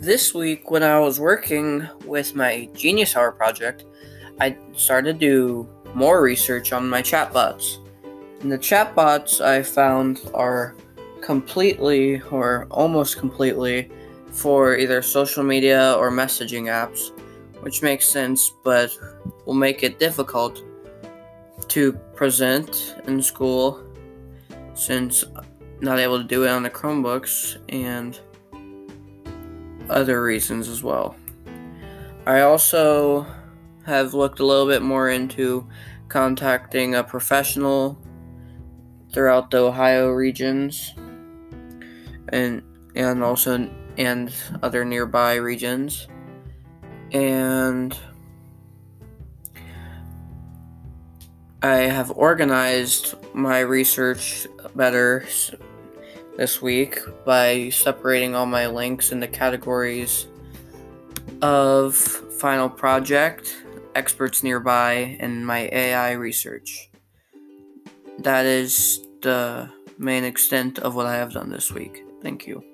this week, when I was working with my Genius Hour project, I started to do more research on my chatbots. And the chatbots I found are completely or almost completely for either social media or messaging apps, which makes sense but will make it difficult to present in school since not able to do it on the Chromebooks and other reasons as well. I also have looked a little bit more into contacting a professional throughout the Ohio regions and and also and other nearby regions and I have organized my research better this week by separating all my links into categories of final project, experts nearby, and my AI research. That is the main extent of what I have done this week. Thank you.